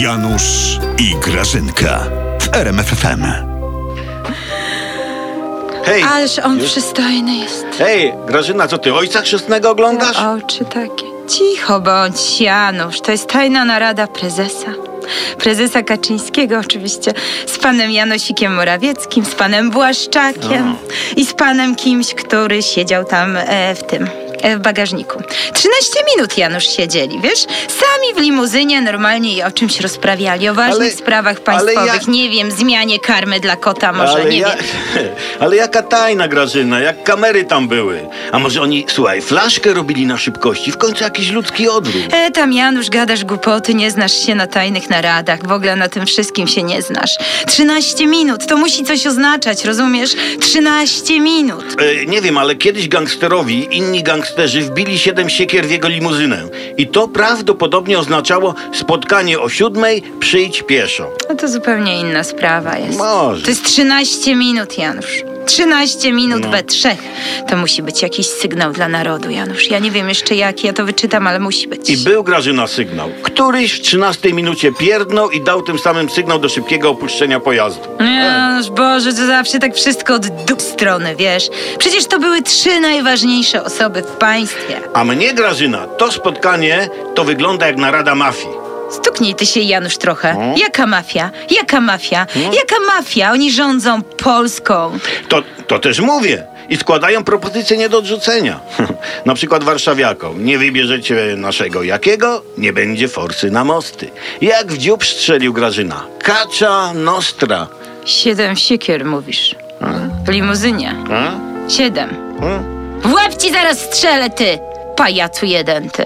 Janusz i Grażynka w RMFFM. Hej, Ależ on już- przystojny jest. hej, Grażyna, co ty, ojca chrzestnego oglądasz? Oczy takie. Cicho bądź, Janusz. To jest tajna narada prezesa. Prezesa Kaczyńskiego oczywiście, z panem Janosikiem Morawieckim, z panem Błaszczakiem i z panem kimś, który siedział tam e, w tym, w bagażniku. 13 minut Janusz siedzieli, wiesz? Sami w limuzynie normalnie i o czymś rozprawiali, o ważnych Ale- sprawach ale państwowych, ja- nie wiem, zmianie karmy dla kota może, nie ja, wiem. ale jaka tajna Grażyna, jak kamery tam były. A może oni, słuchaj, flaszkę robili na szybkości, w końcu jakiś ludzki odruch. E, tam Janusz, gadasz głupoty, nie znasz się na tajnych naradach, w ogóle na tym wszystkim się nie znasz. 13 minut, to musi coś oznaczać, rozumiesz? 13 minut. E, nie wiem, ale kiedyś gangsterowi, inni gangsterzy wbili siedem siekier w jego limuzynę. I to prawdopodobnie oznaczało spotkanie o siódmej, przyjdź pieszo. No to zupełnie inna sprawa jest. Może. To jest 13 minut, Janusz. 13 minut No. we trzech. To musi być jakiś sygnał dla narodu, Janusz. Ja nie wiem jeszcze jaki, ja to wyczytam, ale musi być. I był Grażyna sygnał. Któryś w 13 minucie pierdnął i dał tym samym sygnał do szybkiego opuszczenia pojazdu. Janusz, Boże, to zawsze tak wszystko od dup strony, wiesz? Przecież to były trzy najważniejsze osoby w państwie. A mnie, Grażyna, to spotkanie to wygląda jak narada mafii. Stuknij ty się, Janusz, trochę. No. Jaka mafia? Jaka mafia? Jaka mafia? Oni rządzą Polską. To, to też mówię. I składają propozycje nie do odrzucenia. na przykład warszawiakom. Nie wybierzecie naszego jakiego? Nie będzie forsy na mosty. Jak w dziób strzelił Grażyna. Kacza nostra. Siedem siekier, mówisz. W limuzynie. A? Siedem. A? W łeb ci zaraz strzelę, ty! Pajacu jeden, ty.